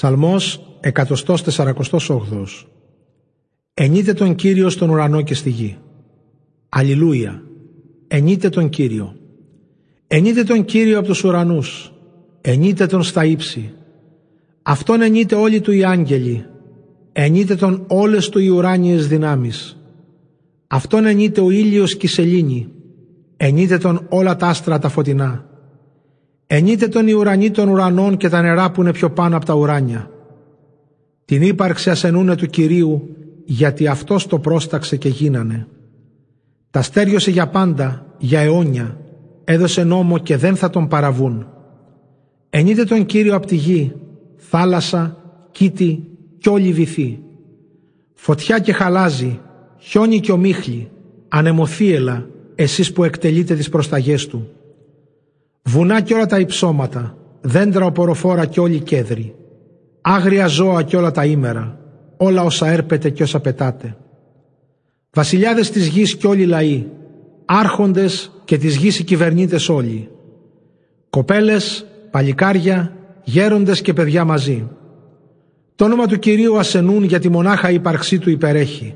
Ψαλμός 148 Ενείτε τον Κύριο στον ουρανό και στη γη. Αλληλούια. Ενείτε τον Κύριο. Ενείτε τον Κύριο από τους ουρανούς. Ενείτε τον στα ύψη. Αυτόν ενείτε όλοι του οι άγγελοι. Ενείτε τον όλες του οι ουράνιες δυνάμεις. Αυτόν ενείτε ο ήλιος και η σελήνη. Ενείτε τον όλα τα άστρα τα φωτεινά. Ενείτε τον οι ουρανοί των ουρανών και τα νερά που είναι πιο πάνω από τα ουράνια. Την ύπαρξη ασενούνε του Κυρίου, γιατί Αυτός το πρόσταξε και γίνανε. Τα στέριωσε για πάντα, για αιώνια, έδωσε νόμο και δεν θα τον παραβούν. Ενείτε τον Κύριο από τη γη, θάλασσα, κήτη κι όλη βυθή. Φωτιά και χαλάζει, χιόνι και ομίχλη, ανεμοθύελα, εσείς που εκτελείτε τις προσταγές του. Βουνά και όλα τα υψώματα, δέντρα οποροφόρα και όλοι κέδροι, άγρια ζώα και όλα τα ήμερα, όλα όσα έρπεται και όσα πετάτε. Βασιλιάδες της γης και όλοι λαοί, άρχοντες και της γης οι κυβερνήτες όλοι. Κοπέλες, παλικάρια, γέροντες και παιδιά μαζί. Το όνομα του Κυρίου ασενούν γιατί μονάχα η ύπαρξή του υπερέχει.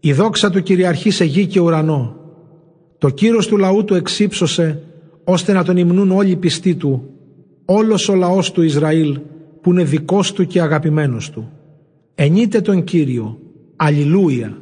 Η δόξα του κυριαρχεί σε γη και ουρανό. Το κύρος του λαού του εξύψωσε ώστε να τον υμνούν όλοι οι πιστοί του, όλος ο λαός του Ισραήλ που είναι δικός του και αγαπημένος του. Ενείτε τον Κύριο. Αλληλούια.